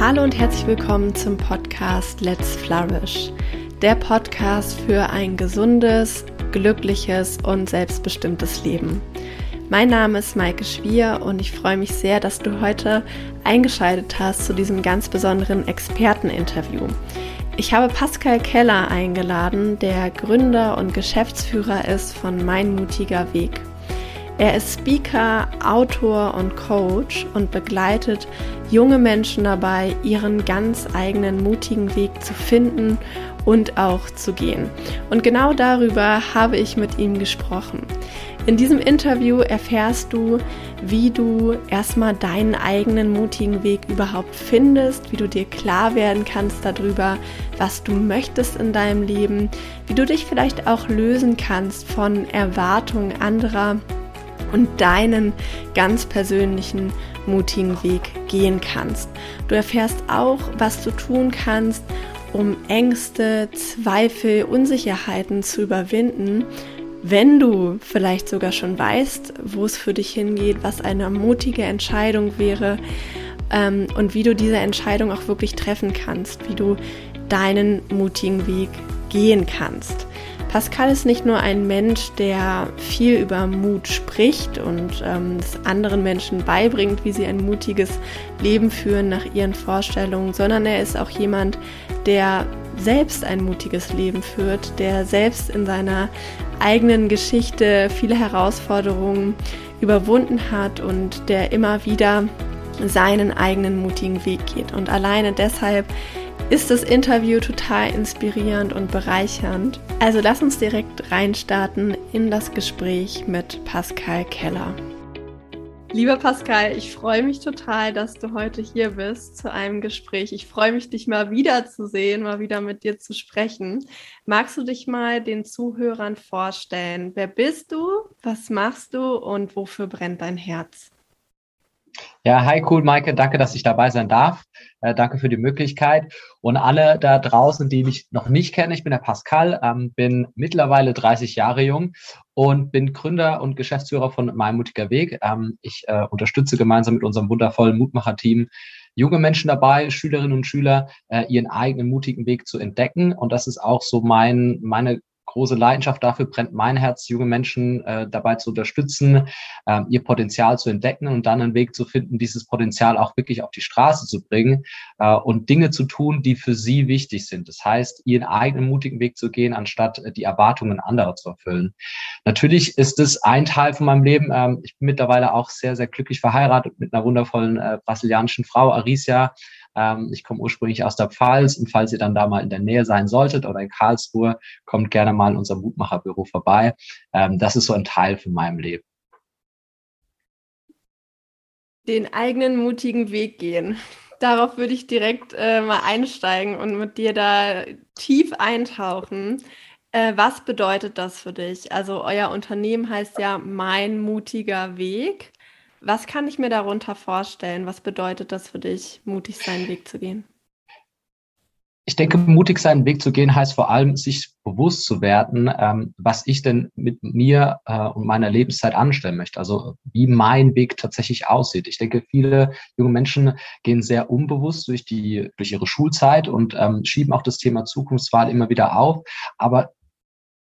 Hallo und herzlich willkommen zum Podcast Let's Flourish, der Podcast für ein gesundes, glückliches und selbstbestimmtes Leben. Mein Name ist Maike Schwier und ich freue mich sehr, dass du heute eingeschaltet hast zu diesem ganz besonderen Experteninterview. Ich habe Pascal Keller eingeladen, der Gründer und Geschäftsführer ist von Mein Mutiger Weg. Er ist Speaker, Autor und Coach und begleitet junge Menschen dabei, ihren ganz eigenen mutigen Weg zu finden und auch zu gehen. Und genau darüber habe ich mit ihm gesprochen. In diesem Interview erfährst du, wie du erstmal deinen eigenen mutigen Weg überhaupt findest, wie du dir klar werden kannst darüber, was du möchtest in deinem Leben, wie du dich vielleicht auch lösen kannst von Erwartungen anderer und deinen ganz persönlichen mutigen Weg gehen kannst. Du erfährst auch, was du tun kannst, um Ängste, Zweifel, Unsicherheiten zu überwinden, wenn du vielleicht sogar schon weißt, wo es für dich hingeht, was eine mutige Entscheidung wäre ähm, und wie du diese Entscheidung auch wirklich treffen kannst, wie du deinen mutigen Weg gehen kannst. Pascal ist nicht nur ein Mensch, der viel über Mut spricht und ähm, anderen Menschen beibringt, wie sie ein mutiges Leben führen nach ihren Vorstellungen, sondern er ist auch jemand, der selbst ein mutiges Leben führt, der selbst in seiner eigenen Geschichte viele Herausforderungen überwunden hat und der immer wieder seinen eigenen mutigen Weg geht. Und alleine deshalb ist das Interview total inspirierend und bereichernd. Also lass uns direkt reinstarten in das Gespräch mit Pascal Keller. Lieber Pascal, ich freue mich total, dass du heute hier bist zu einem Gespräch. Ich freue mich, dich mal wiederzusehen, mal wieder mit dir zu sprechen. Magst du dich mal den Zuhörern vorstellen? Wer bist du? Was machst du und wofür brennt dein Herz? Ja, hi, cool, Maike. Danke, dass ich dabei sein darf. Äh, danke für die Möglichkeit. Und alle da draußen, die mich noch nicht kennen, ich bin der Pascal, ähm, bin mittlerweile 30 Jahre jung und bin Gründer und Geschäftsführer von Mein Mutiger Weg. Ähm, ich äh, unterstütze gemeinsam mit unserem wundervollen Mutmacher-Team junge Menschen dabei, Schülerinnen und Schüler, äh, ihren eigenen mutigen Weg zu entdecken. Und das ist auch so mein, meine große Leidenschaft dafür brennt mein Herz, junge Menschen äh, dabei zu unterstützen, äh, ihr Potenzial zu entdecken und dann einen Weg zu finden, dieses Potenzial auch wirklich auf die Straße zu bringen äh, und Dinge zu tun, die für sie wichtig sind. Das heißt, ihren eigenen mutigen Weg zu gehen, anstatt äh, die Erwartungen anderer zu erfüllen. Natürlich ist es ein Teil von meinem Leben. Ähm, ich bin mittlerweile auch sehr, sehr glücklich verheiratet mit einer wundervollen äh, brasilianischen Frau, Aricia. Ähm, ich komme ursprünglich aus der Pfalz und falls ihr dann da mal in der Nähe sein solltet oder in Karlsruhe, kommt gerne mal in unser Mutmacherbüro vorbei. Ähm, das ist so ein Teil von meinem Leben. Den eigenen mutigen Weg gehen. Darauf würde ich direkt äh, mal einsteigen und mit dir da tief eintauchen. Äh, was bedeutet das für dich? Also euer Unternehmen heißt ja Mein mutiger Weg. Was kann ich mir darunter vorstellen? Was bedeutet das für dich, mutig seinen Weg zu gehen? Ich denke, mutig seinen Weg zu gehen heißt vor allem, sich bewusst zu werden, ähm, was ich denn mit mir äh, und meiner Lebenszeit anstellen möchte. Also wie mein Weg tatsächlich aussieht. Ich denke, viele junge Menschen gehen sehr unbewusst durch die durch ihre Schulzeit und ähm, schieben auch das Thema Zukunftswahl immer wieder auf. Aber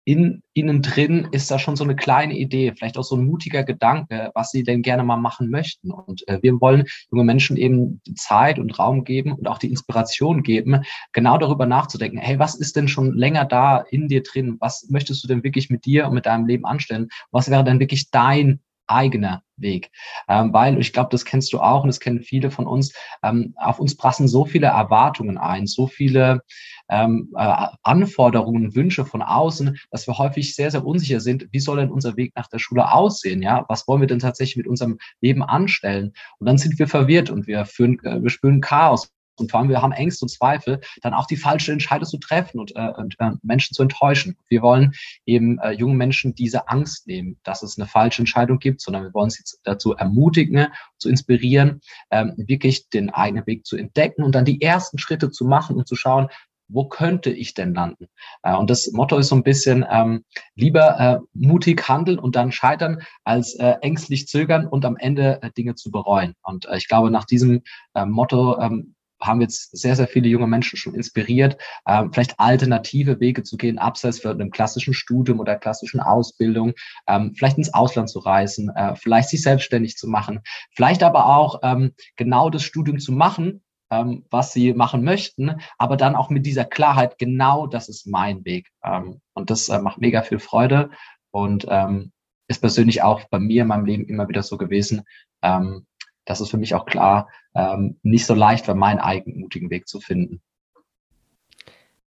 in ihnen drin ist da schon so eine kleine Idee, vielleicht auch so ein mutiger Gedanke, was sie denn gerne mal machen möchten. Und äh, wir wollen junge Menschen eben Zeit und Raum geben und auch die Inspiration geben, genau darüber nachzudenken, hey, was ist denn schon länger da in dir drin? Was möchtest du denn wirklich mit dir und mit deinem Leben anstellen? Was wäre denn wirklich dein eigener Weg. Ähm, weil, ich glaube, das kennst du auch und das kennen viele von uns, ähm, auf uns prassen so viele Erwartungen ein, so viele ähm, äh, Anforderungen, Wünsche von außen, dass wir häufig sehr, sehr unsicher sind, wie soll denn unser Weg nach der Schule aussehen? Ja, was wollen wir denn tatsächlich mit unserem Leben anstellen? Und dann sind wir verwirrt und wir führen, äh, wir spüren Chaos und vor allem wir haben Ängste und Zweifel, dann auch die falsche Entscheidung zu treffen und, äh, und äh, Menschen zu enttäuschen. Wir wollen eben äh, jungen Menschen diese Angst nehmen, dass es eine falsche Entscheidung gibt, sondern wir wollen sie dazu ermutigen, zu inspirieren, ähm, wirklich den eigenen Weg zu entdecken und dann die ersten Schritte zu machen und zu schauen, wo könnte ich denn landen? Äh, und das Motto ist so ein bisschen ähm, lieber äh, mutig handeln und dann scheitern, als äh, ängstlich zögern und am Ende äh, Dinge zu bereuen. Und äh, ich glaube, nach diesem äh, Motto ähm, haben jetzt sehr, sehr viele junge Menschen schon inspiriert, ähm, vielleicht alternative Wege zu gehen, abseits von einem klassischen Studium oder klassischen Ausbildung, ähm, vielleicht ins Ausland zu reisen, äh, vielleicht sich selbstständig zu machen, vielleicht aber auch ähm, genau das Studium zu machen, ähm, was sie machen möchten, aber dann auch mit dieser Klarheit, genau das ist mein Weg. Ähm, und das äh, macht mega viel Freude und ähm, ist persönlich auch bei mir in meinem Leben immer wieder so gewesen. Ähm, das ist für mich auch klar, ähm, nicht so leicht war, meinen eigenen mutigen Weg zu finden.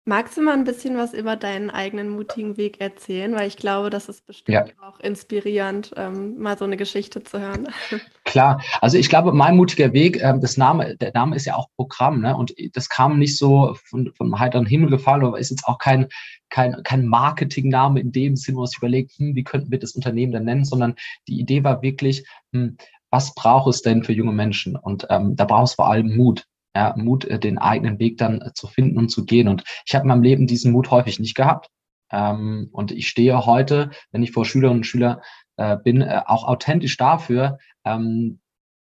Magst du mal ein bisschen was über deinen eigenen mutigen Weg erzählen? Weil ich glaube, das ist bestimmt ja. auch inspirierend, ähm, mal so eine Geschichte zu hören. Klar, also ich glaube, mein mutiger Weg, ähm, das Name, der Name ist ja auch Programm, ne? Und das kam nicht so von, von heiteren Himmel gefallen, aber ist jetzt auch kein, kein, kein Marketingname in dem Sinn, wo man sich überlegt, hm, wie könnten wir das Unternehmen denn nennen, sondern die Idee war wirklich, hm, was braucht es denn für junge Menschen? Und ähm, da braucht es vor allem Mut ja, Mut, äh, den eigenen Weg dann äh, zu finden und zu gehen. Und ich habe in meinem Leben diesen Mut häufig nicht gehabt. Ähm, und ich stehe heute, wenn ich vor Schülerinnen und Schülern äh, bin, äh, auch authentisch dafür, ähm,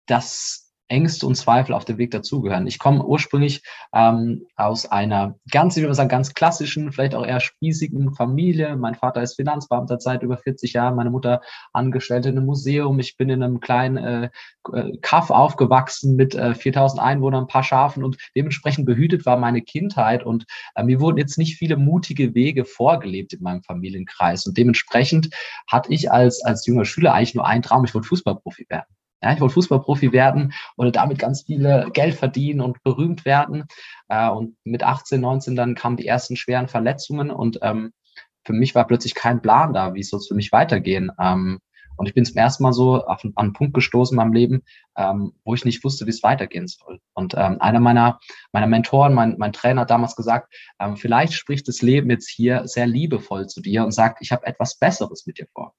dass Ängste und Zweifel auf dem Weg dazugehören. Ich komme ursprünglich ähm, aus einer ganz, ich würde sagen, ganz klassischen, vielleicht auch eher spießigen Familie. Mein Vater ist Finanzbeamter seit über 40 Jahren, meine Mutter Angestellte in einem Museum. Ich bin in einem kleinen äh, äh Kaff aufgewachsen mit äh, 4000 Einwohnern, ein paar Schafen und dementsprechend behütet war meine Kindheit und äh, mir wurden jetzt nicht viele mutige Wege vorgelebt in meinem Familienkreis und dementsprechend hatte ich als, als junger Schüler eigentlich nur einen Traum, ich wollte Fußballprofi werden. Ja, ich wollte Fußballprofi werden und damit ganz viele Geld verdienen und berühmt werden. Äh, und mit 18, 19 dann kamen die ersten schweren Verletzungen und ähm, für mich war plötzlich kein Plan da, wie es für mich weitergehen. Ähm, und ich bin zum ersten Mal so auf, an einen Punkt gestoßen in meinem Leben, ähm, wo ich nicht wusste, wie es weitergehen soll. Und ähm, einer meiner, meiner Mentoren, mein, mein Trainer hat damals gesagt, ähm, vielleicht spricht das Leben jetzt hier sehr liebevoll zu dir und sagt, ich habe etwas Besseres mit dir vor.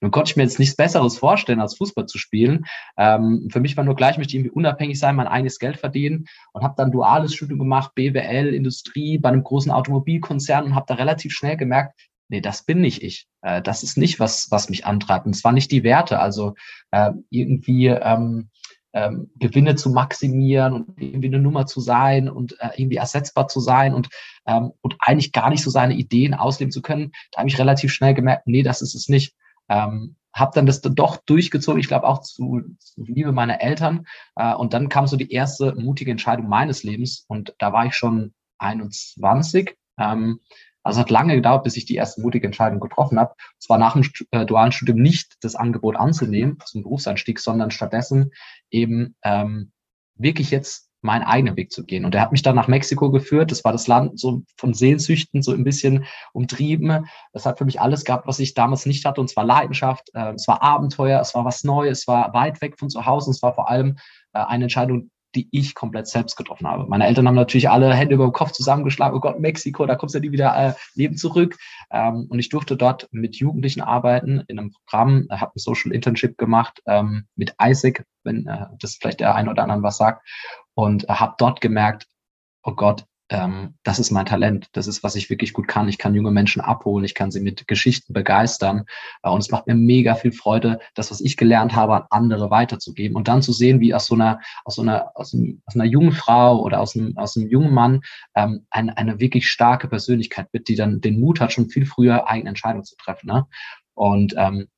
Nun konnte ich mir jetzt nichts Besseres vorstellen, als Fußball zu spielen. Ähm, für mich war nur gleich, möchte ich irgendwie unabhängig sein, mein eigenes Geld verdienen und habe dann duales Studium gemacht, BWL, Industrie, bei einem großen Automobilkonzern und habe da relativ schnell gemerkt, nee, das bin nicht ich. Äh, das ist nicht was, was mich antreibt. Und zwar nicht die Werte, also äh, irgendwie ähm, ähm, Gewinne zu maximieren und irgendwie eine Nummer zu sein und äh, irgendwie ersetzbar zu sein und, ähm, und eigentlich gar nicht so seine Ideen ausleben zu können. Da habe ich relativ schnell gemerkt, nee, das ist es nicht. Ähm, habe dann das doch durchgezogen, ich glaube auch zu, zu Liebe meiner Eltern. Äh, und dann kam so die erste mutige Entscheidung meines Lebens und da war ich schon 21. Ähm, also hat lange gedauert, bis ich die erste mutige Entscheidung getroffen habe. Zwar nach dem äh, dualen Studium nicht das Angebot anzunehmen zum Berufseinstieg, sondern stattdessen eben ähm, wirklich jetzt meinen eigenen Weg zu gehen. Und er hat mich dann nach Mexiko geführt. Das war das Land so von Sehnsüchten so ein bisschen umtrieben. Das hat für mich alles gehabt, was ich damals nicht hatte. Und zwar Leidenschaft, äh, es war Abenteuer, es war was Neues, es war weit weg von zu Hause. Und es war vor allem äh, eine Entscheidung, die ich komplett selbst getroffen habe. Meine Eltern haben natürlich alle Hände über den Kopf zusammengeschlagen. Oh Gott, Mexiko, da kommst du ja nie wieder äh, Leben zurück. Ähm, und ich durfte dort mit Jugendlichen arbeiten in einem Programm, habe ein Social Internship gemacht ähm, mit Isaac, wenn äh, das vielleicht der ein oder anderen was sagt. Und äh, habe dort gemerkt, oh Gott, ähm, das ist mein Talent, das ist, was ich wirklich gut kann. Ich kann junge Menschen abholen, ich kann sie mit Geschichten begeistern. Äh, und es macht mir mega viel Freude, das, was ich gelernt habe, an andere weiterzugeben. Und dann zu sehen, wie aus so einer, aus so einer, aus, einem, aus einer jungen Frau oder aus einem, aus einem jungen Mann ähm, eine, eine wirklich starke Persönlichkeit wird, die dann den Mut hat, schon viel früher eigene Entscheidungen zu treffen. Ne? Und ähm,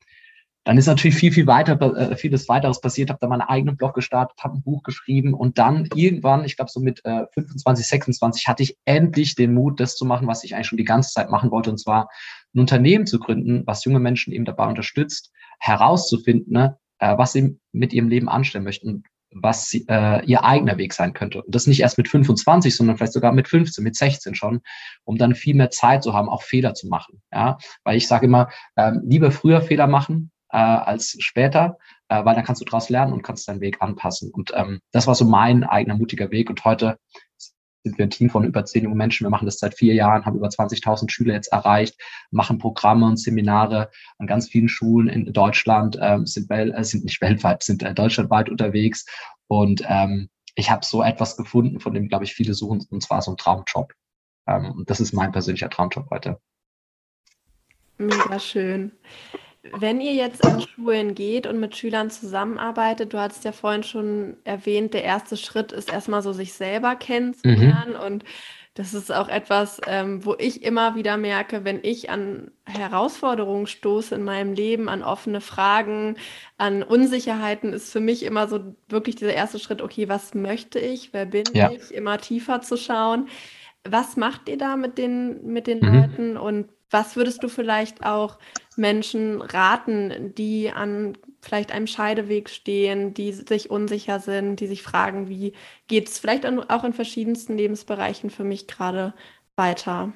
dann ist natürlich viel, viel weiter, äh, vieles weiteres passiert. Habe da meinen eigenen Blog gestartet, habe ein Buch geschrieben und dann irgendwann, ich glaube so mit äh, 25, 26, hatte ich endlich den Mut, das zu machen, was ich eigentlich schon die ganze Zeit machen wollte, und zwar ein Unternehmen zu gründen, was junge Menschen eben dabei unterstützt, herauszufinden, ne, äh, was sie mit ihrem Leben anstellen möchten was äh, ihr eigener Weg sein könnte. Und das nicht erst mit 25, sondern vielleicht sogar mit 15, mit 16 schon, um dann viel mehr Zeit zu haben, auch Fehler zu machen. Ja, weil ich sage immer, ähm, lieber früher Fehler machen, äh, als später, äh, weil dann kannst du daraus lernen und kannst deinen Weg anpassen. Und ähm, das war so mein eigener mutiger Weg. Und heute sind wir ein Team von über zehn jungen Menschen. Wir machen das seit vier Jahren, haben über 20.000 Schüler jetzt erreicht, machen Programme und Seminare an ganz vielen Schulen in Deutschland, äh, sind, äh, sind nicht weltweit, sind äh, deutschlandweit unterwegs. Und ähm, ich habe so etwas gefunden, von dem, glaube ich, viele suchen, und zwar so ein Traumjob. Ähm, und das ist mein persönlicher Traumjob heute. Mega schön. Wenn ihr jetzt an Schulen geht und mit Schülern zusammenarbeitet, du hattest ja vorhin schon erwähnt, der erste Schritt ist erstmal so, sich selber kennenzulernen. Mhm. Und das ist auch etwas, ähm, wo ich immer wieder merke, wenn ich an Herausforderungen stoße in meinem Leben, an offene Fragen, an Unsicherheiten, ist für mich immer so wirklich dieser erste Schritt, okay, was möchte ich, wer bin ja. ich, immer tiefer zu schauen. Was macht ihr da mit den, mit den mhm. Leuten und was würdest du vielleicht auch Menschen raten, die an vielleicht einem Scheideweg stehen, die sich unsicher sind, die sich fragen, wie geht es vielleicht auch in verschiedensten Lebensbereichen für mich gerade weiter?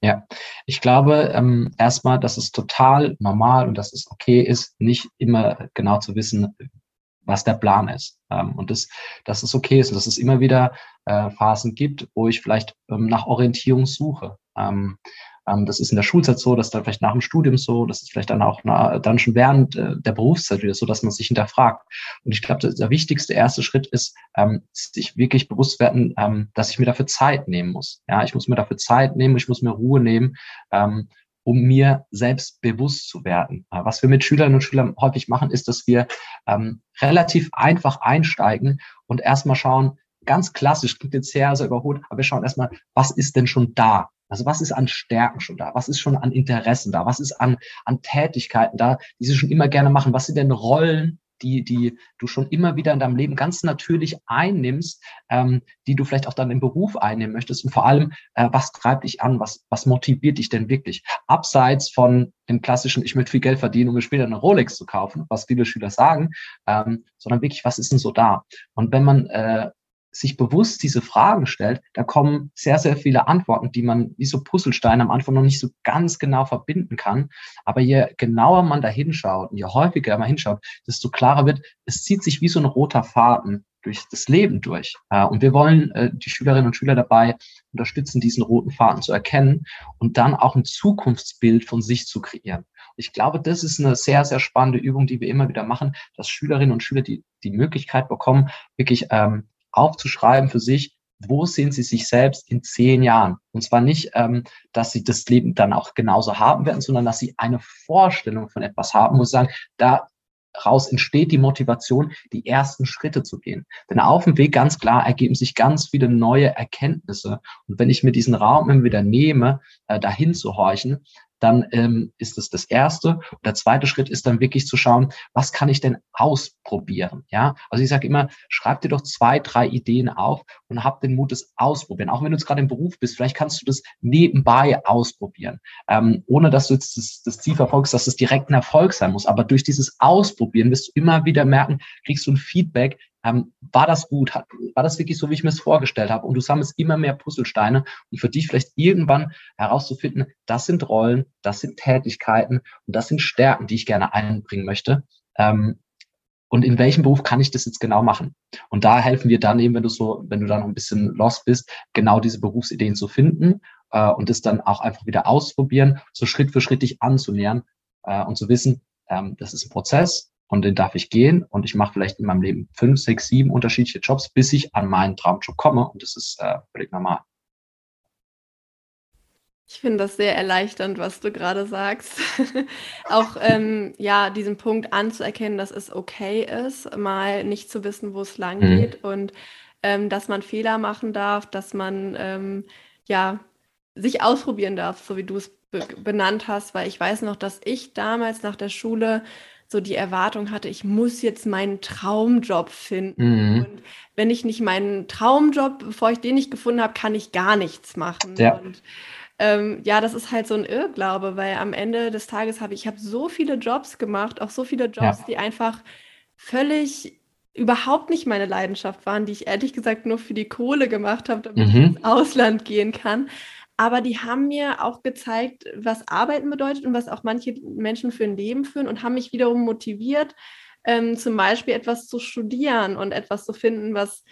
Ja, ich glaube ähm, erstmal, dass es total normal und dass es okay ist, nicht immer genau zu wissen, was der Plan ist. Ähm, und das, dass es okay ist und dass es immer wieder äh, Phasen gibt, wo ich vielleicht ähm, nach Orientierung suche. Ähm, das ist in der Schulzeit so, das ist dann vielleicht nach dem Studium so, das ist vielleicht dann auch na, dann schon während äh, der Berufszeit wieder so, dass man sich hinterfragt. Und ich glaube, der wichtigste erste Schritt ist, ähm, sich wirklich bewusst werden, ähm, dass ich mir dafür Zeit nehmen muss. Ja, ich muss mir dafür Zeit nehmen, ich muss mir Ruhe nehmen. Ähm, um mir selbst bewusst zu werden. Was wir mit Schülerinnen und Schülern häufig machen, ist, dass wir ähm, relativ einfach einsteigen und erstmal schauen, ganz klassisch, klingt jetzt sehr, sehr überholt, aber wir schauen erstmal, was ist denn schon da? Also was ist an Stärken schon da? Was ist schon an Interessen da? Was ist an, an Tätigkeiten da, die sie schon immer gerne machen? Was sind denn Rollen, die, die du schon immer wieder in deinem Leben ganz natürlich einnimmst, ähm, die du vielleicht auch dann im Beruf einnehmen möchtest? Und vor allem, äh, was treibt dich an? Was, was motiviert dich denn wirklich? Abseits von dem klassischen, ich möchte viel Geld verdienen, um mir später eine Rolex zu kaufen, was viele Schüler sagen, ähm, sondern wirklich, was ist denn so da? Und wenn man äh, sich bewusst diese Fragen stellt, da kommen sehr, sehr viele Antworten, die man wie so Puzzlesteine am Anfang noch nicht so ganz genau verbinden kann. Aber je genauer man da hinschaut und je häufiger man hinschaut, desto klarer wird, es zieht sich wie so ein roter Faden durch das Leben durch. Äh, und wir wollen äh, die Schülerinnen und Schüler dabei unterstützen, diesen roten Faden zu erkennen und dann auch ein Zukunftsbild von sich zu kreieren. Ich glaube, das ist eine sehr, sehr spannende Übung, die wir immer wieder machen, dass Schülerinnen und Schüler die, die Möglichkeit bekommen, wirklich ähm, aufzuschreiben für sich, wo sehen sie sich selbst in zehn Jahren? Und zwar nicht, ähm, dass sie das Leben dann auch genauso haben werden, sondern dass sie eine Vorstellung von etwas haben, muss sagen, daraus entsteht die Motivation, die ersten Schritte zu gehen. Denn auf dem Weg ganz klar ergeben sich ganz viele neue Erkenntnisse. Und wenn ich mir diesen Raum immer wieder nehme, äh, dahin zu horchen, dann ähm, ist es das Erste. Und der zweite Schritt ist dann wirklich zu schauen, was kann ich denn ausprobieren? Ja, also ich sage immer, schreib dir doch zwei, drei Ideen auf und hab den Mut, es ausprobieren. Auch wenn du jetzt gerade im Beruf bist, vielleicht kannst du das nebenbei ausprobieren, ähm, ohne dass du jetzt das, das Ziel verfolgst, dass es direkt ein Erfolg sein muss. Aber durch dieses Ausprobieren wirst du immer wieder merken, kriegst du ein Feedback, ähm, war das gut? Hat, war das wirklich so, wie ich mir es vorgestellt habe? Und du sammelst immer mehr Puzzlesteine und für dich vielleicht irgendwann herauszufinden, das sind Rollen, das sind Tätigkeiten und das sind Stärken, die ich gerne einbringen möchte. Ähm, und in welchem Beruf kann ich das jetzt genau machen? Und da helfen wir dann eben, wenn du so, wenn du da noch ein bisschen lost bist, genau diese Berufsideen zu finden äh, und das dann auch einfach wieder ausprobieren, so Schritt für Schritt dich anzunähern äh, und zu wissen, ähm, das ist ein Prozess, und den darf ich gehen und ich mache vielleicht in meinem Leben fünf, sechs, sieben unterschiedliche Jobs, bis ich an meinen Traumjob komme und das ist äh, völlig normal. Ich finde das sehr erleichternd, was du gerade sagst. auch ähm, ja, diesen Punkt anzuerkennen, dass es okay ist, mal nicht zu wissen, wo es lang mhm. geht und ähm, dass man Fehler machen darf, dass man ähm, ja sich ausprobieren darf, so wie du es be benannt hast, weil ich weiß noch, dass ich damals nach der Schule so die Erwartung hatte, ich muss jetzt meinen Traumjob finden. Mhm. Und wenn ich nicht meinen Traumjob, bevor ich den nicht gefunden habe, kann ich gar nichts machen. Ja. Und ähm, ja, das ist halt so ein Irrglaube, weil am Ende des Tages habe ich, ich habe so viele Jobs gemacht, auch so viele Jobs, ja. die einfach völlig überhaupt nicht meine Leidenschaft waren, die ich ehrlich gesagt nur für die Kohle gemacht habe, damit mhm. ich ins Ausland gehen kann aber die haben mir auch gezeigt, was Arbeiten bedeutet und was auch manche Menschen für ein Leben führen und haben mich wiederum motiviert, ähm, zum Beispiel etwas zu studieren und etwas zu finden, was,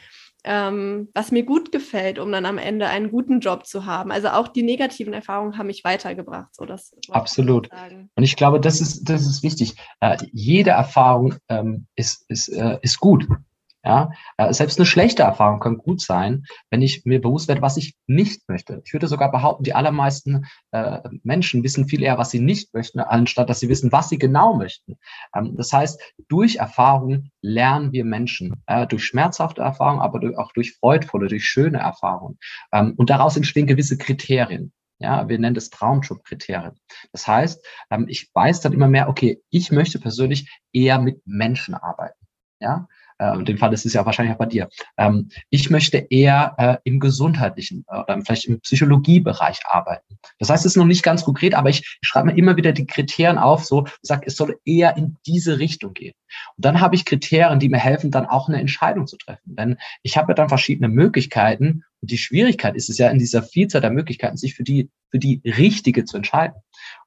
ähm, was mir gut gefällt, um dann am Ende einen guten Job zu haben. Also auch die negativen Erfahrungen haben mich weitergebracht. So das Absolut. Und ich glaube, das ist, das ist wichtig. Äh, jede Erfahrung ähm, ist, ist, äh, ist gut. Ja, äh, selbst eine schlechte Erfahrung kann gut sein, wenn ich mir bewusst werde, was ich nicht möchte. Ich würde sogar behaupten, die allermeisten äh, Menschen wissen viel eher, was sie nicht möchten, anstatt dass sie wissen, was sie genau möchten. Ähm, das heißt, durch Erfahrung lernen wir Menschen, äh, durch schmerzhafte Erfahrungen, aber durch, auch durch freudvolle, durch schöne Erfahrungen. Ähm, und daraus entstehen gewisse Kriterien. Ja, wir nennen das Traumjob-Kriterien. Das heißt, ähm, ich weiß dann immer mehr, okay, ich möchte persönlich eher mit Menschen arbeiten. Ja, äh, dem Fall ist es ja wahrscheinlich auch bei dir. Ähm, ich möchte eher äh, im gesundheitlichen äh, oder vielleicht im Psychologiebereich arbeiten. Das heißt, es ist noch nicht ganz konkret, aber ich schreibe mir immer wieder die Kriterien auf, so sag, es soll eher in diese Richtung gehen. Und dann habe ich Kriterien, die mir helfen, dann auch eine Entscheidung zu treffen. Denn ich habe ja dann verschiedene Möglichkeiten und die Schwierigkeit ist es ja in dieser Vielzahl der Möglichkeiten, sich für die für die richtige zu entscheiden.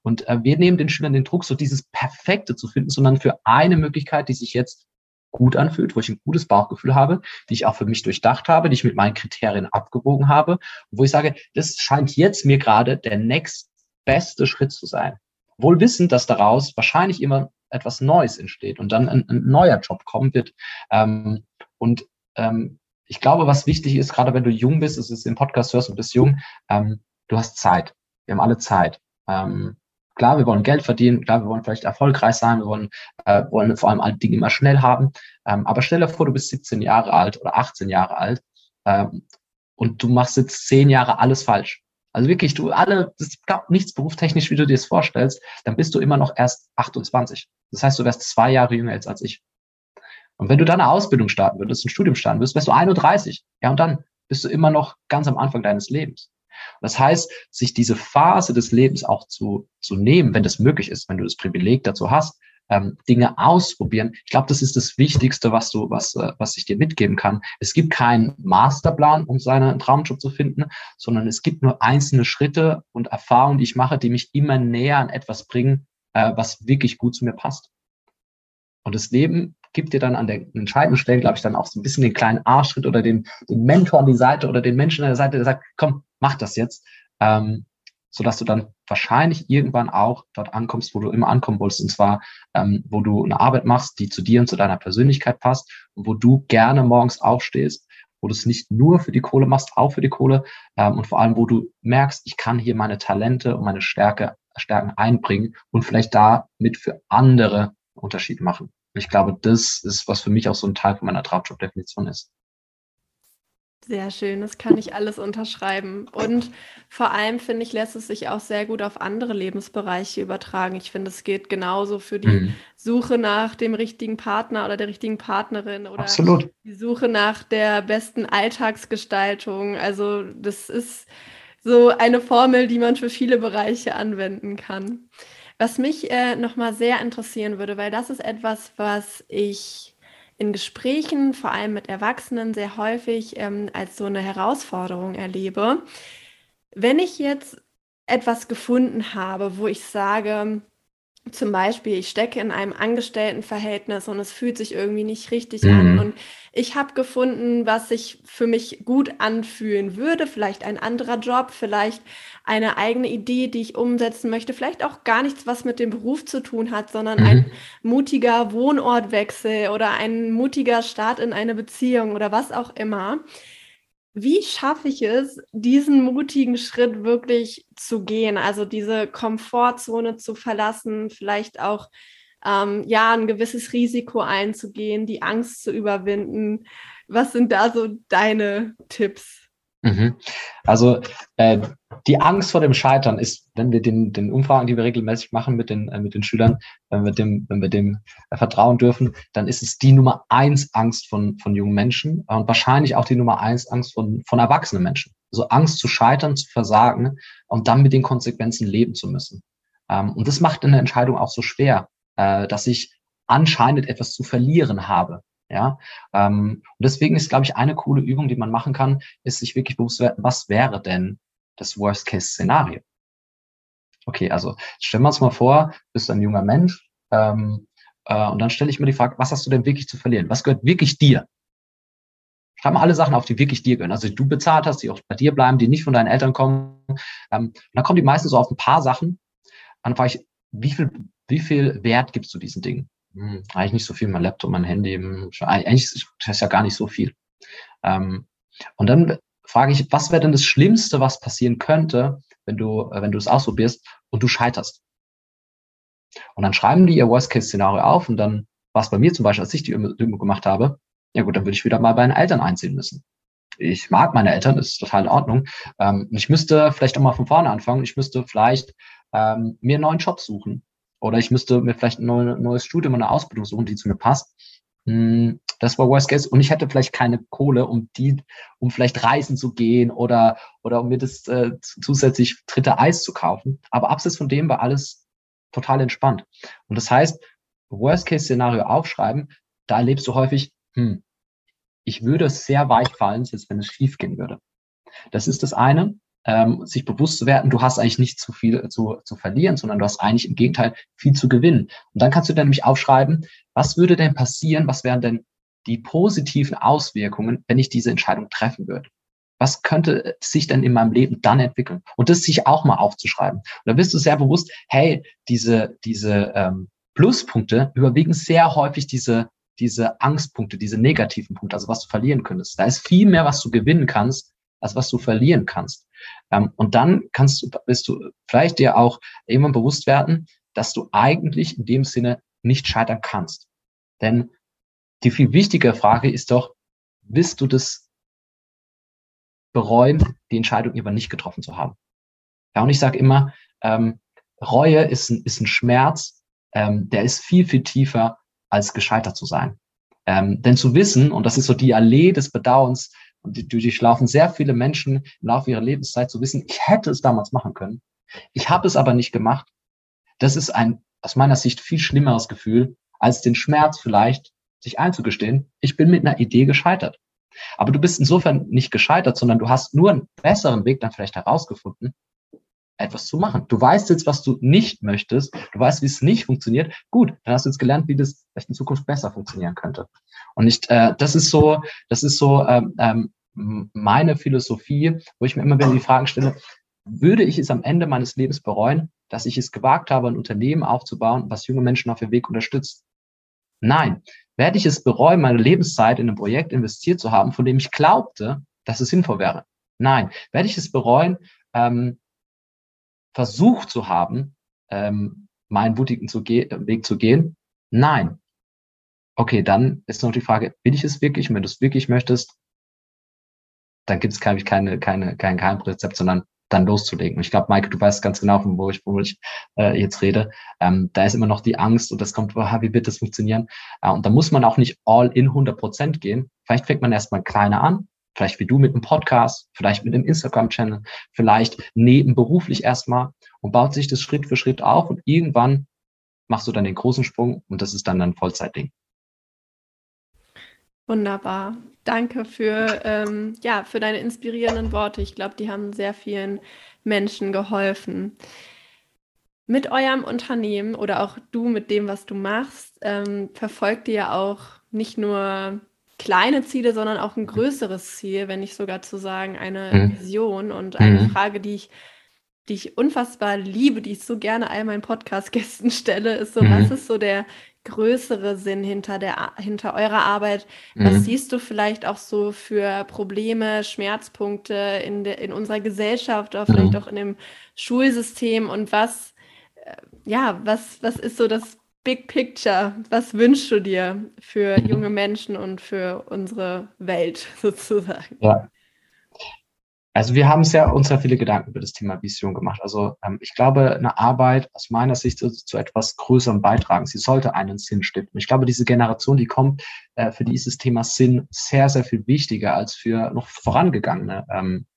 Und äh, wir nehmen den Schülern den Druck, so dieses Perfekte zu finden, sondern für eine Möglichkeit, die sich jetzt gut anfühlt, wo ich ein gutes Bauchgefühl habe, die ich auch für mich durchdacht habe, die ich mit meinen Kriterien abgewogen habe, wo ich sage, das scheint jetzt mir gerade der next beste Schritt zu sein. Wohl wissend, dass daraus wahrscheinlich immer etwas Neues entsteht und dann ein, ein neuer Job kommen wird. Ähm, und ähm, ich glaube, was wichtig ist, gerade wenn du jung bist, es ist im Podcast hörst und bist jung, ähm, du hast Zeit. Wir haben alle Zeit. Ähm, Klar, wir wollen Geld verdienen, klar, wir wollen vielleicht erfolgreich sein, wir wollen, äh, wollen vor allem alle Dinge immer schnell haben. Ähm, aber stell dir vor, du bist 17 Jahre alt oder 18 Jahre alt ähm, und du machst jetzt 10 Jahre alles falsch. Also wirklich, du alle, das ist nichts berufstechnisch, wie du dir das vorstellst, dann bist du immer noch erst 28. Das heißt, du wärst zwei Jahre jünger als, als ich. Und wenn du dann eine Ausbildung starten würdest, ein Studium starten würdest, wärst du 31. Ja, und dann bist du immer noch ganz am Anfang deines Lebens. Das heißt, sich diese Phase des Lebens auch zu, zu nehmen, wenn das möglich ist, wenn du das Privileg dazu hast, ähm, Dinge ausprobieren. Ich glaube, das ist das Wichtigste, was du, was, äh, was ich dir mitgeben kann. Es gibt keinen Masterplan, um seinen Traumjob zu finden, sondern es gibt nur einzelne Schritte und Erfahrungen, die ich mache, die mich immer näher an etwas bringen, äh, was wirklich gut zu mir passt. Und das Leben gibt dir dann an der entscheidenden Stelle, glaube ich, dann auch so ein bisschen den kleinen Arschschritt oder den, den Mentor an die Seite oder den Menschen an der Seite, der sagt, komm, mach das jetzt, ähm, sodass du dann wahrscheinlich irgendwann auch dort ankommst, wo du immer ankommen wolltest, und zwar, ähm, wo du eine Arbeit machst, die zu dir und zu deiner Persönlichkeit passt und wo du gerne morgens aufstehst, wo du es nicht nur für die Kohle machst, auch für die Kohle ähm, und vor allem, wo du merkst, ich kann hier meine Talente und meine Stärke, Stärken einbringen und vielleicht damit für andere Unterschied machen. Ich glaube, das ist, was für mich auch so ein Teil von meiner Traumjob-Definition ist. Sehr schön, das kann ich alles unterschreiben. Und vor allem finde ich, lässt es sich auch sehr gut auf andere Lebensbereiche übertragen. Ich finde, es geht genauso für die mhm. Suche nach dem richtigen Partner oder der richtigen Partnerin oder Absolut. die Suche nach der besten Alltagsgestaltung. Also das ist so eine Formel, die man für viele Bereiche anwenden kann. Was mich äh, nochmal sehr interessieren würde, weil das ist etwas, was ich in Gesprächen, vor allem mit Erwachsenen, sehr häufig ähm, als so eine Herausforderung erlebe. Wenn ich jetzt etwas gefunden habe, wo ich sage, zum Beispiel, ich stecke in einem Angestelltenverhältnis und es fühlt sich irgendwie nicht richtig mhm. an. Und ich habe gefunden, was sich für mich gut anfühlen würde. Vielleicht ein anderer Job, vielleicht eine eigene Idee, die ich umsetzen möchte. Vielleicht auch gar nichts, was mit dem Beruf zu tun hat, sondern mhm. ein mutiger Wohnortwechsel oder ein mutiger Start in eine Beziehung oder was auch immer. Wie schaffe ich es, diesen mutigen Schritt wirklich zu gehen? Also diese Komfortzone zu verlassen, vielleicht auch ähm, ja ein gewisses Risiko einzugehen, die Angst zu überwinden. Was sind da so deine Tipps? Mhm. Also äh, die Angst vor dem Scheitern ist, wenn wir den, den Umfragen, die wir regelmäßig machen mit den, äh, mit den Schülern, wenn wir dem, wenn wir dem äh, vertrauen dürfen, dann ist es die Nummer eins Angst von, von jungen Menschen und wahrscheinlich auch die Nummer eins Angst von, von erwachsenen Menschen. Also Angst zu scheitern, zu versagen und dann mit den Konsequenzen leben zu müssen. Ähm, und das macht eine Entscheidung auch so schwer, äh, dass ich anscheinend etwas zu verlieren habe. Ja, ähm, und deswegen ist, glaube ich, eine coole Übung, die man machen kann, ist sich wirklich bewusst werden, was wäre denn das Worst-Case-Szenario? Okay, also stellen wir uns mal vor, bist ein junger Mensch ähm, äh, und dann stelle ich mir die Frage, was hast du denn wirklich zu verlieren? Was gehört wirklich dir? Schreib mal alle Sachen auf, die wirklich dir gehören. Also die du bezahlt hast, die auch bei dir bleiben, die nicht von deinen Eltern kommen. Ähm, dann kommen die meisten so auf ein paar Sachen. Dann frage ich, wie viel, wie viel Wert gibst du diesen Dingen? Hm, eigentlich nicht so viel, mein Laptop, mein Handy, hm, eigentlich ist das ja gar nicht so viel. Ähm, und dann frage ich, was wäre denn das Schlimmste, was passieren könnte, wenn du, äh, wenn du es ausprobierst und du scheiterst? Und dann schreiben die ihr Worst-Case-Szenario auf und dann war es bei mir zum Beispiel, als ich die Übung gemacht habe, ja gut, dann würde ich wieder mal bei den Eltern einziehen müssen. Ich mag meine Eltern, ist total in Ordnung. Ähm, ich müsste vielleicht auch mal von vorne anfangen. Ich müsste vielleicht ähm, mir einen neuen Job suchen. Oder ich müsste mir vielleicht ein neues Studium, eine Ausbildung suchen, die zu mir passt. Hm, das war Worst Case. Und ich hätte vielleicht keine Kohle, um die, um vielleicht reisen zu gehen oder, oder um mir das äh, zusätzlich dritte Eis zu kaufen. Aber abseits von dem war alles total entspannt. Und das heißt, Worst Case Szenario aufschreiben, da erlebst du häufig, hm, ich würde sehr weich fallen, jetzt wenn es schief gehen würde. Das ist das eine, ähm, sich bewusst zu werden, du hast eigentlich nicht zu viel zu, zu verlieren, sondern du hast eigentlich im Gegenteil viel zu gewinnen. Und dann kannst du dann nämlich aufschreiben, was würde denn passieren, was wären denn die positiven Auswirkungen, wenn ich diese Entscheidung treffen würde? Was könnte sich denn in meinem Leben dann entwickeln? Und das sich auch mal aufzuschreiben. Und da bist du sehr bewusst, hey, diese, diese ähm, Pluspunkte überwiegen sehr häufig diese diese Angstpunkte, diese negativen Punkte, also was du verlieren könntest. Da ist viel mehr, was du gewinnen kannst, als was du verlieren kannst. Ähm, und dann kannst du, bist du vielleicht dir auch irgendwann bewusst werden, dass du eigentlich in dem Sinne nicht scheitern kannst. Denn die viel wichtigere Frage ist doch, willst du das bereuen, die Entscheidung lieber nicht getroffen zu haben? Ja, und ich sage immer, ähm, Reue ist ein, ist ein Schmerz, ähm, der ist viel, viel tiefer als gescheitert zu sein. Ähm, denn zu wissen, und das ist so die Allee des Bedauerns, und die, durchlaufen sehr viele Menschen im Laufe ihrer Lebenszeit, zu wissen, ich hätte es damals machen können. Ich habe es aber nicht gemacht. Das ist ein aus meiner Sicht viel schlimmeres Gefühl, als den Schmerz vielleicht, sich einzugestehen, ich bin mit einer Idee gescheitert. Aber du bist insofern nicht gescheitert, sondern du hast nur einen besseren Weg dann vielleicht herausgefunden, etwas zu machen. Du weißt jetzt, was du nicht möchtest, du weißt, wie es nicht funktioniert. Gut, dann hast du jetzt gelernt, wie das vielleicht in Zukunft besser funktionieren könnte. Und nicht, äh, das ist so, das ist so ähm, ähm, meine Philosophie, wo ich mir immer wieder die Fragen stelle, würde ich es am Ende meines Lebens bereuen, dass ich es gewagt habe, ein Unternehmen aufzubauen, was junge Menschen auf ihrem Weg unterstützt? Nein. Werde ich es bereuen, meine Lebenszeit in ein Projekt investiert zu haben, von dem ich glaubte, dass es sinnvoll wäre? Nein. Werde ich es bereuen, ähm, versucht zu haben, ähm, meinen mutigen zu Weg zu gehen? Nein. Okay, dann ist noch die Frage, will ich es wirklich? Wenn du es wirklich möchtest, dann gibt es keine, keine, keine, kein Geheimrezept, sondern dann loszulegen. Und ich glaube, Mike, du weißt ganz genau, von wo ich, wo ich äh, jetzt rede. Ähm, da ist immer noch die Angst und das kommt, oh, wie wird das funktionieren? Äh, und da muss man auch nicht all in 100 Prozent gehen. Vielleicht fängt man erstmal kleiner an, vielleicht wie du mit einem Podcast, vielleicht mit einem Instagram-Channel, vielleicht nebenberuflich erstmal und baut sich das Schritt für Schritt auf und irgendwann machst du dann den großen Sprung und das ist dann ein Vollzeitding. Wunderbar. Danke für, ähm, ja, für deine inspirierenden Worte. Ich glaube, die haben sehr vielen Menschen geholfen. Mit eurem Unternehmen oder auch du mit dem, was du machst, ähm, verfolgt ihr ja auch nicht nur kleine Ziele, sondern auch ein größeres Ziel, wenn nicht sogar zu sagen, eine mhm. Vision. Und eine mhm. Frage, die ich, die ich unfassbar liebe, die ich so gerne all meinen Podcast-Gästen stelle, ist so, mhm. was ist so der größere Sinn hinter, der, hinter eurer Arbeit? Was mhm. siehst du vielleicht auch so für Probleme, Schmerzpunkte in, de, in unserer Gesellschaft oder vielleicht mhm. auch in dem Schulsystem? Und was, äh, ja, was, was ist so das Big Picture, was wünschst du dir für mhm. junge Menschen und für unsere Welt sozusagen? Ja. Also wir haben sehr uns sehr viele Gedanken über das Thema Vision gemacht. Also ähm, ich glaube, eine Arbeit aus meiner Sicht zu, zu, etwas Größerem beitragen. Sie sollte einen Sinn stiften. Ich glaube, diese Generation, die kommt, äh, für die ist das Thema Sinn sehr, sehr viel wichtiger als für noch vorangegangene ähm,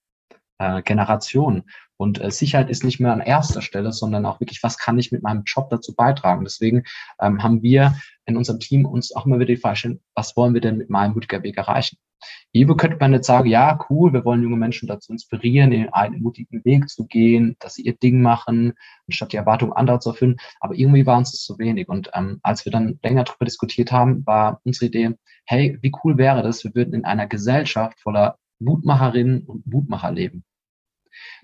äh, Generationen. Und äh, Sicherheit ist nicht mehr an erster Stelle, sondern auch wirklich, was kann ich mit meinem Job dazu beitragen? Deswegen ähm, haben wir in unserem Team uns auch immer wieder die Frage stellen, was wollen wir denn mit meinem mutiger Weg erreichen? Evo könnte man jetzt sagen, ja, cool, wir wollen junge Menschen dazu inspirieren, in einen mutigen Weg zu gehen, dass sie ihr Ding machen, anstatt die Erwartungen anderer zu erfüllen. Aber irgendwie war uns das zu wenig. Und ähm, als wir dann länger darüber diskutiert haben, war unsere Idee, hey, wie cool wäre das, wir würden in einer Gesellschaft voller Mutmacherinnen und Mutmacher leben.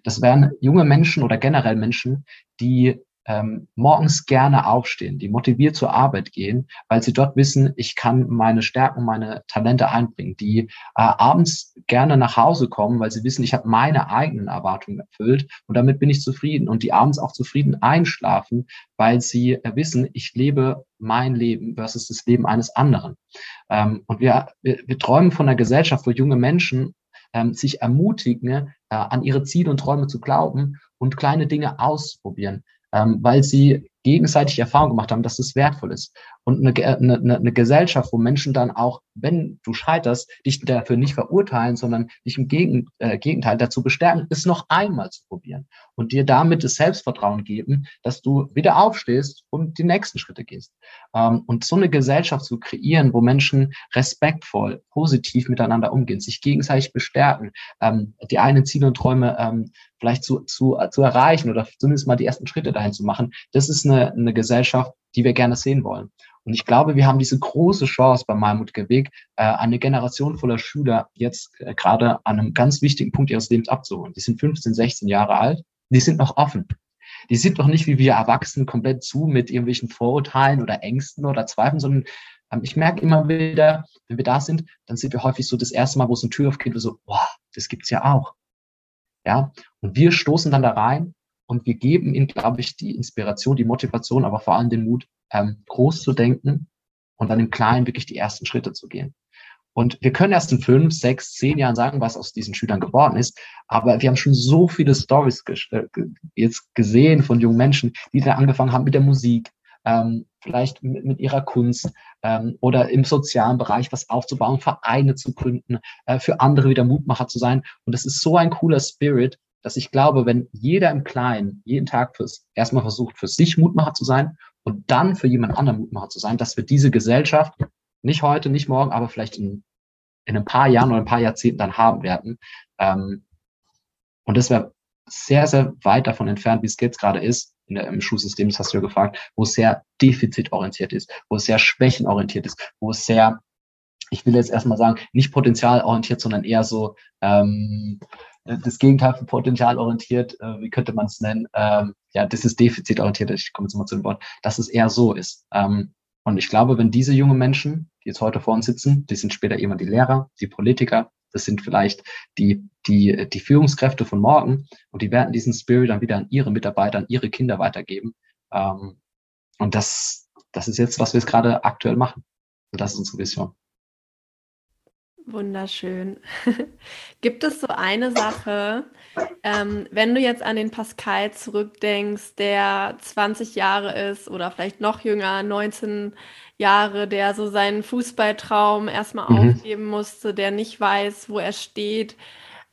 Das wären junge Menschen oder generell Menschen, die ähm, morgens gerne aufstehen, die motiviert zur Arbeit gehen, weil sie dort wissen, ich kann meine Stärken, meine Talente einbringen, die äh, abends gerne nach Hause kommen, weil sie wissen, ich habe meine eigenen Erwartungen erfüllt und damit bin ich zufrieden und die abends auch zufrieden einschlafen, weil sie äh, wissen, ich lebe mein Leben versus das Leben eines anderen. Ähm, und wir, wir, wir träumen von einer Gesellschaft, wo junge Menschen ähm, sich ermutigen, äh, an ihre Ziele und Träume zu glauben und kleine Dinge ausprobieren ähm, weil sie gegenseitig Erfahrung gemacht haben, dass das wertvoll ist. Und eine, eine, eine Gesellschaft, wo Menschen dann auch, wenn du scheiterst, dich dafür nicht verurteilen, sondern dich im Gegen, äh, Gegenteil dazu bestärken, es noch einmal zu probieren und dir damit das Selbstvertrauen geben, dass du wieder aufstehst und die nächsten Schritte gehst. Ähm, und so eine Gesellschaft zu kreieren, wo Menschen respektvoll, positiv miteinander umgehen, sich gegenseitig bestärken, ähm, die eigenen Ziele und Träume ähm, vielleicht zu, zu, zu erreichen oder zumindest mal die ersten Schritte dahin zu machen, das ist eine, eine Gesellschaft, die wir gerne sehen wollen. Und ich glaube, wir haben diese große Chance beim Malmutiger Weg, äh, eine Generation voller Schüler jetzt äh, gerade an einem ganz wichtigen Punkt ihres Lebens abzuholen. Die sind 15, 16 Jahre alt, die sind noch offen. Die sind noch nicht wie wir Erwachsenen komplett zu mit irgendwelchen Vorurteilen oder Ängsten oder Zweifeln, sondern ähm, ich merke immer wieder, wenn wir da sind, dann sind wir häufig so das erste Mal, wo es eine Tür aufgeht, so, boah, das gibt's ja auch. Ja, und wir stoßen dann da rein und wir geben ihnen, glaube ich, die Inspiration, die Motivation, aber vor allem den Mut, ähm, groß zu denken und dann im Kleinen wirklich die ersten Schritte zu gehen. Und wir können erst in fünf, sechs, zehn Jahren sagen, was aus diesen Schülern geworden ist. Aber wir haben schon so viele Stories äh, jetzt gesehen von jungen Menschen, die da angefangen haben mit der Musik, ähm, vielleicht mit, mit, ihrer Kunst ähm, oder im sozialen Bereich was aufzubauen, Vereine zu gründen, äh, für andere wieder Mutmacher zu sein. Und das ist so ein cooler Spirit, dass ich glaube, wenn jeder im Kleinen jeden Tag fürs erstmal versucht, für sich Mutmacher zu sein und dann für jemand anderen Mutmacher zu sein, dass wir diese Gesellschaft nicht heute, nicht morgen, aber vielleicht in, in ein paar Jahren oder ein paar Jahrzehnten dann haben werden. Ähm, und das wäre sehr, sehr weit davon entfernt, wie es jetzt gerade ist, in der, im Schulsystem, das hast du ja gefragt, wo es sehr defizitorientiert ist, wo es sehr schwächenorientiert ist, wo es sehr, ich will jetzt erstmal sagen, nicht potenzialorientiert, sondern eher so ähm, das Gegenteil von potenzialorientiert, äh, wie könnte man es nennen? Ähm, ja, das ist defizitorientiert, ich komme jetzt mal zu dem Wort, dass es eher so ist. Ähm, und ich glaube, wenn diese jungen Menschen, die jetzt heute vor uns sitzen, die sind später immer die Lehrer, die Politiker, das sind vielleicht die, die, die Führungskräfte von morgen und die werden diesen Spirit dann wieder an ihre Mitarbeiter, an ihre Kinder weitergeben. Ähm, und das, das ist jetzt, was wir jetzt gerade aktuell machen. Und das ist unsere Vision. Wunderschön. Gibt es so eine Sache, ähm, wenn du jetzt an den Pascal zurückdenkst, der 20 Jahre ist oder vielleicht noch jünger, 19 Jahre, der so seinen Fußballtraum erstmal mhm. aufgeben musste, der nicht weiß, wo er steht.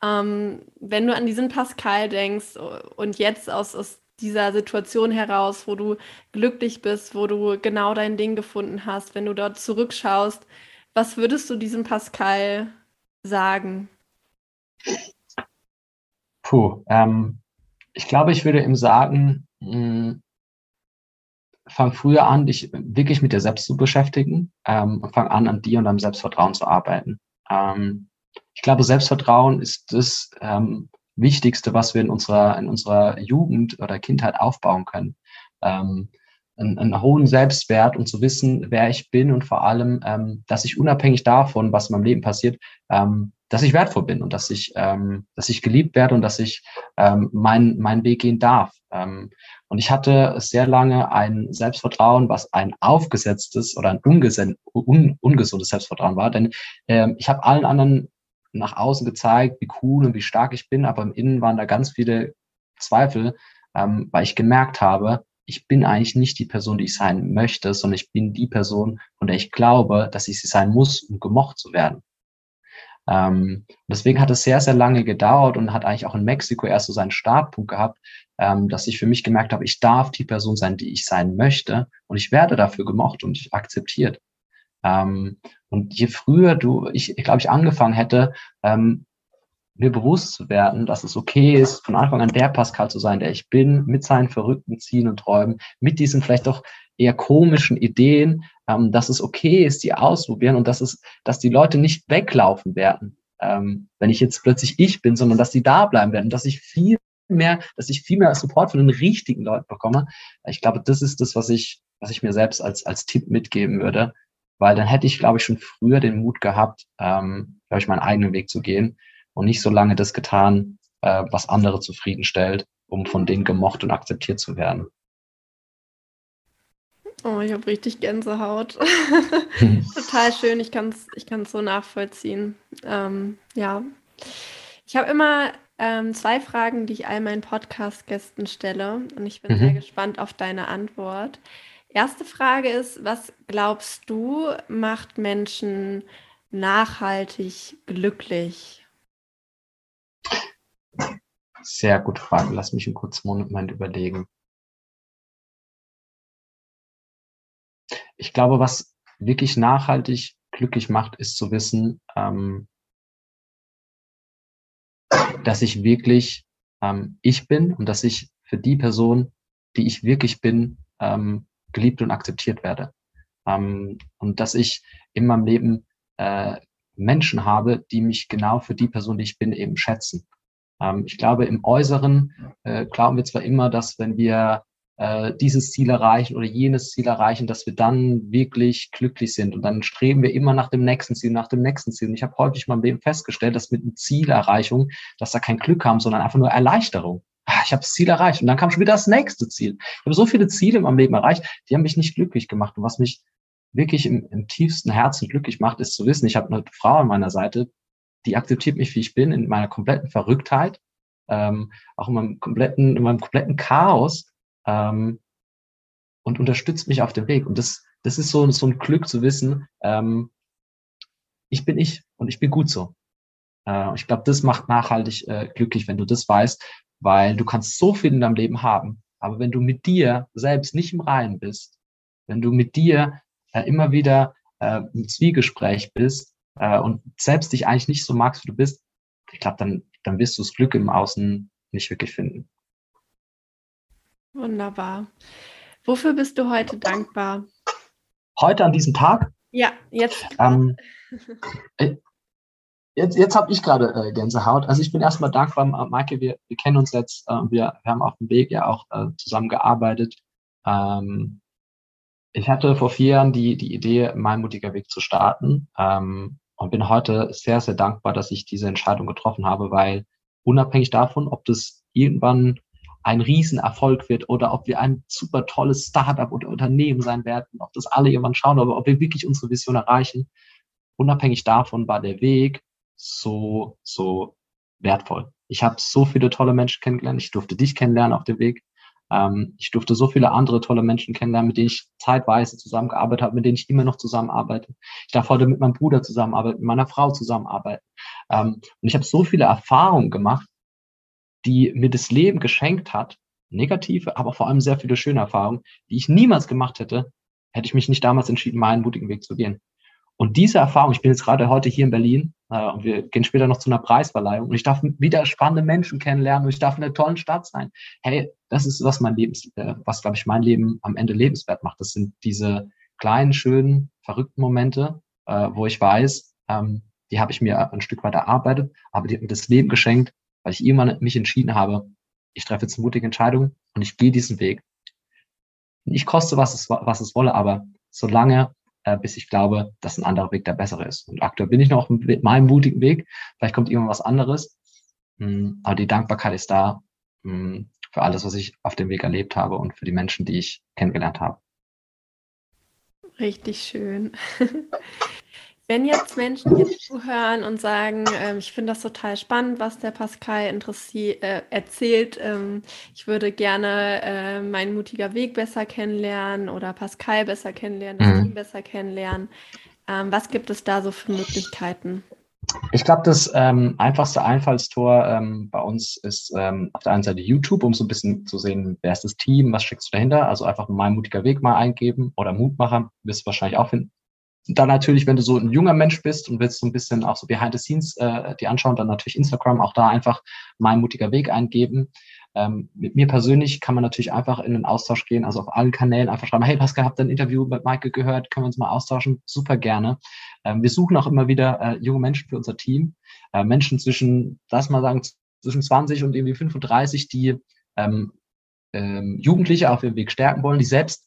Ähm, wenn du an diesen Pascal denkst und jetzt aus, aus dieser Situation heraus, wo du glücklich bist, wo du genau dein Ding gefunden hast, wenn du dort zurückschaust, was würdest du diesem Pascal sagen? Puh, ähm, ich glaube, ich würde ihm sagen, mh, hm, fang früher an, dich wirklich mit dir selbst zu beschäftigen ähm, und fang an, an dir und deinem Selbstvertrauen zu arbeiten. Ähm, ich glaube, Selbstvertrauen ist das ähm, Wichtigste, was wir in unserer, in unserer Jugend oder Kindheit aufbauen können. Ähm, einen, einen hohen Selbstwert und zu wissen, wer ich bin und vor allem, ähm, dass ich unabhängig davon, was in meinem Leben passiert, ähm, dass ich wertvoll bin und dass ich, ähm, dass ich geliebt werde und dass ich ähm, meinen mein Weg gehen darf. Ähm, und ich hatte sehr lange ein Selbstvertrauen, was ein aufgesetztes oder ein un ungesundes Selbstvertrauen war. Denn ähm, ich habe allen anderen nach außen gezeigt, wie cool und wie stark ich bin, aber im Innen waren da ganz viele Zweifel, ähm, weil ich gemerkt habe, ich bin eigentlich nicht die Person, die ich sein möchte, sondern ich bin die Person, von der ich glaube, dass ich sie sein muss, um gemocht zu werden. Ähm, deswegen hat es sehr, sehr lange gedauert und hat eigentlich auch in Mexiko erst so seinen Startpunkt gehabt, ähm, dass ich für mich gemerkt habe, ich darf die Person sein, die ich sein möchte und ich werde dafür gemocht und akzeptiert. Ähm, und je früher du, ich, glaube, ich angefangen hätte, ähm, mir bewusst zu werden, dass es okay ist, von Anfang an der Pascal zu sein, der ich bin, mit seinen verrückten Zielen und Träumen, mit diesen vielleicht doch eher komischen Ideen, ähm, dass es okay ist, die ausprobieren und dass es, dass die Leute nicht weglaufen werden, ähm, wenn ich jetzt plötzlich ich bin, sondern dass die da bleiben werden, dass ich viel mehr, dass ich viel mehr Support von den richtigen Leuten bekomme. Ich glaube, das ist das, was ich, was ich mir selbst als, als Tipp mitgeben würde. Weil dann hätte ich, glaube ich, schon früher den Mut gehabt, ähm, glaube ich, meinen eigenen Weg zu gehen und nicht so lange das getan, äh, was andere zufriedenstellt, um von denen gemocht und akzeptiert zu werden. Oh, ich habe richtig Gänsehaut. Total schön, ich kann es ich kann's so nachvollziehen. Ähm, ja. Ich habe immer ähm, zwei Fragen, die ich all meinen Podcast-Gästen stelle und ich bin mhm. sehr gespannt auf deine Antwort. Erste Frage ist, was glaubst du, macht Menschen nachhaltig glücklich? Sehr gute Frage. Lass mich einen kurzen Moment überlegen. Ich glaube, was wirklich nachhaltig glücklich macht, ist zu wissen, ähm, dass ich wirklich ähm, ich bin und dass ich für die Person, die ich wirklich bin, ähm, geliebt und akzeptiert werde. Ähm, und dass ich in meinem Leben äh, Menschen habe, die mich genau für die Person, die ich bin, eben schätzen. Ähm, ich glaube, im Äußeren äh, glauben wir zwar immer, dass wenn wir äh, dieses Ziel erreichen oder jenes Ziel erreichen, dass wir dann wirklich glücklich sind. Und dann streben wir immer nach dem nächsten Ziel, nach dem nächsten Ziel. Und ich habe häufig meinem Leben festgestellt, dass mit einer Zielerreichung, dass da kein Glück kam, sondern einfach nur Erleichterung. Ah, ich habe das Ziel erreicht und dann kam schon wieder das nächste Ziel. Ich habe so viele Ziele in meinem Leben erreicht, die haben mich nicht glücklich gemacht. Und was mich wirklich im, im tiefsten Herzen glücklich macht, ist zu wissen, ich habe eine Frau an meiner Seite, die akzeptiert mich, wie ich bin, in meiner kompletten Verrücktheit, ähm, auch in meinem kompletten, in meinem kompletten Chaos ähm, und unterstützt mich auf dem Weg. Und das, das ist so, so ein Glück zu wissen, ähm, ich bin ich und ich bin gut so. Äh, ich glaube, das macht nachhaltig äh, glücklich, wenn du das weißt, weil du kannst so viel in deinem Leben haben, aber wenn du mit dir selbst nicht im Reinen bist, wenn du mit dir äh, immer wieder äh, im Zwiegespräch bist äh, und selbst dich eigentlich nicht so magst, wie du bist, ich glaube, dann, dann wirst du das Glück im Außen nicht wirklich finden. Wunderbar. Wofür bist du heute dankbar? Heute an diesem Tag? Ja, jetzt. Ähm, äh, jetzt jetzt habe ich gerade äh, Gänsehaut. Also ich bin erstmal dankbar, Maike, wir, wir kennen uns jetzt, äh, wir, wir haben auf dem Weg ja auch äh, zusammengearbeitet. Ähm, ich hatte vor vier Jahren die, die Idee, mein mutiger Weg zu starten ähm, und bin heute sehr, sehr dankbar, dass ich diese Entscheidung getroffen habe, weil unabhängig davon, ob das irgendwann ein Riesenerfolg wird oder ob wir ein super tolles Startup oder Unternehmen sein werden, ob das alle irgendwann schauen, aber ob wir wirklich unsere Vision erreichen. Unabhängig davon war der Weg so, so wertvoll. Ich habe so viele tolle Menschen kennengelernt. Ich durfte dich kennenlernen auf dem Weg. Ähm, ich durfte so viele andere tolle Menschen kennenlernen, mit denen ich zeitweise zusammengearbeitet habe, mit denen ich immer noch zusammenarbeite. Ich darf heute mit meinem Bruder zusammenarbeiten, mit meiner Frau zusammenarbeiten. Ähm, und ich habe so viele Erfahrungen gemacht, die mir das Leben geschenkt hat, negative, aber vor allem sehr viele schöne Erfahrungen, die ich niemals gemacht hätte, hätte ich mich nicht damals entschieden, meinen mutigen Weg zu gehen. Und diese Erfahrung, ich bin jetzt gerade heute hier in Berlin äh, und wir gehen später noch zu einer Preisverleihung und ich darf wieder spannende Menschen kennenlernen und ich darf in einer tollen Stadt sein. Hey, das ist was mein Lebens, äh, was glaube ich mein Leben am Ende lebenswert macht. Das sind diese kleinen, schönen, verrückten Momente, äh, wo ich weiß, ähm, die habe ich mir ein Stück weit erarbeitet, aber die hat mir das Leben geschenkt weil ich irgendwann mich entschieden habe, ich treffe jetzt mutige Entscheidung und ich gehe diesen Weg. Ich koste, was es, was es wolle, aber solange, äh, bis ich glaube, dass ein anderer Weg der bessere ist. Und aktuell bin ich noch auf meinem mutigen Weg. Vielleicht kommt irgendwann was anderes. Hm, aber die Dankbarkeit ist da hm, für alles, was ich auf dem Weg erlebt habe und für die Menschen, die ich kennengelernt habe. Richtig schön. Wenn jetzt Menschen hier zuhören und sagen, ähm, ich finde das total spannend, was der Pascal äh, erzählt, ähm, ich würde gerne äh, meinen mutiger Weg besser kennenlernen oder Pascal besser kennenlernen, das mhm. Team besser kennenlernen, ähm, was gibt es da so für Möglichkeiten? Ich glaube, das ähm, einfachste Einfallstor ähm, bei uns ist ähm, auf der einen Seite YouTube, um so ein bisschen zu sehen, wer ist das Team, was steckst du dahinter. Also einfach mein mutiger Weg mal eingeben oder Mutmacher, wirst du wahrscheinlich auch finden dann natürlich, wenn du so ein junger Mensch bist und willst so ein bisschen auch so behind the scenes äh, die anschauen, dann natürlich Instagram, auch da einfach mein mutiger Weg eingeben. Ähm, mit mir persönlich kann man natürlich einfach in den Austausch gehen, also auf allen Kanälen einfach schreiben, hey Pascal, habt ihr ein Interview mit Michael gehört, können wir uns mal austauschen? Super gerne. Ähm, wir suchen auch immer wieder äh, junge Menschen für unser Team, äh, Menschen zwischen, lass mal sagen, zwischen 20 und irgendwie 35, die ähm, ähm, Jugendliche auf ihrem Weg stärken wollen, die selbst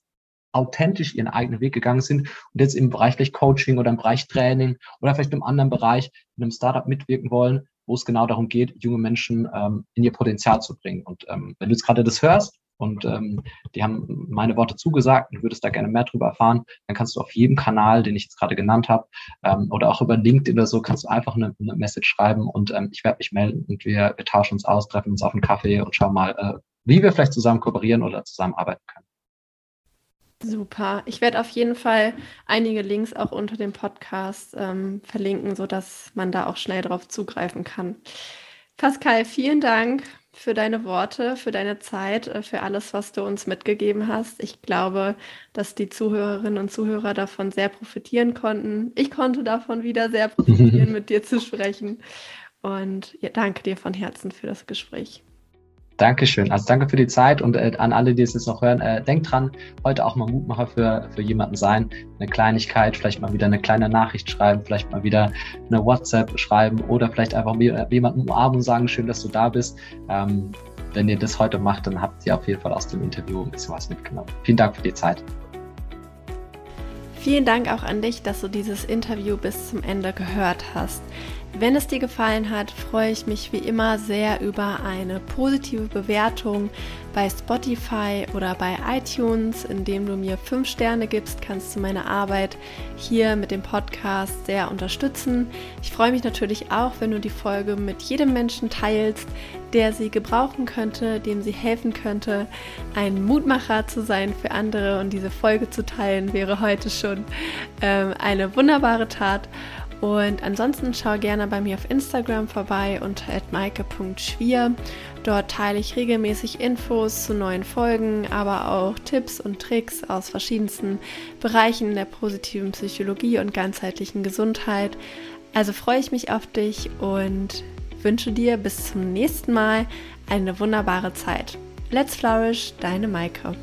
authentisch ihren eigenen Weg gegangen sind und jetzt im Bereich vielleicht Coaching oder im Bereich Training oder vielleicht im anderen Bereich in einem Startup mitwirken wollen, wo es genau darum geht, junge Menschen ähm, in ihr Potenzial zu bringen. Und ähm, wenn du jetzt gerade das hörst und ähm, die haben meine Worte zugesagt und würdest da gerne mehr darüber erfahren, dann kannst du auf jedem Kanal, den ich jetzt gerade genannt habe, ähm, oder auch über LinkedIn oder so, kannst du einfach eine, eine Message schreiben und ähm, ich werde mich melden und wir, wir tauschen uns aus, treffen uns auf einen Kaffee und schauen mal, äh, wie wir vielleicht zusammen kooperieren oder zusammenarbeiten können. Super. Ich werde auf jeden Fall einige Links auch unter dem Podcast ähm, verlinken, sodass man da auch schnell drauf zugreifen kann. Pascal, vielen Dank für deine Worte, für deine Zeit, äh, für alles, was du uns mitgegeben hast. Ich glaube, dass die Zuhörerinnen und Zuhörer davon sehr profitieren konnten. Ich konnte davon wieder sehr profitieren, mit dir zu sprechen. Und ja, danke dir von Herzen für das Gespräch. Dankeschön. Also danke für die Zeit und äh, an alle, die es jetzt noch hören, äh, denkt dran, heute auch mal Mutmacher für, für jemanden sein. Eine Kleinigkeit, vielleicht mal wieder eine kleine Nachricht schreiben, vielleicht mal wieder eine WhatsApp schreiben oder vielleicht einfach äh, jemanden umarmen und sagen, schön, dass du da bist. Ähm, wenn ihr das heute macht, dann habt ihr auf jeden Fall aus dem Interview ein bisschen was mitgenommen. Vielen Dank für die Zeit. Vielen Dank auch an dich, dass du dieses Interview bis zum Ende gehört hast. Wenn es dir gefallen hat, freue ich mich wie immer sehr über eine positive Bewertung bei Spotify oder bei iTunes, indem du mir 5 Sterne gibst, kannst du meine Arbeit hier mit dem Podcast sehr unterstützen. Ich freue mich natürlich auch, wenn du die Folge mit jedem Menschen teilst, der sie gebrauchen könnte, dem sie helfen könnte, ein Mutmacher zu sein für andere und diese Folge zu teilen, wäre heute schon ähm, eine wunderbare Tat. Und ansonsten schau gerne bei mir auf Instagram vorbei unter maike.schwier. Dort teile ich regelmäßig Infos zu neuen Folgen, aber auch Tipps und Tricks aus verschiedensten Bereichen der positiven Psychologie und ganzheitlichen Gesundheit. Also freue ich mich auf dich und wünsche dir bis zum nächsten Mal eine wunderbare Zeit. Let's Flourish, deine Maike.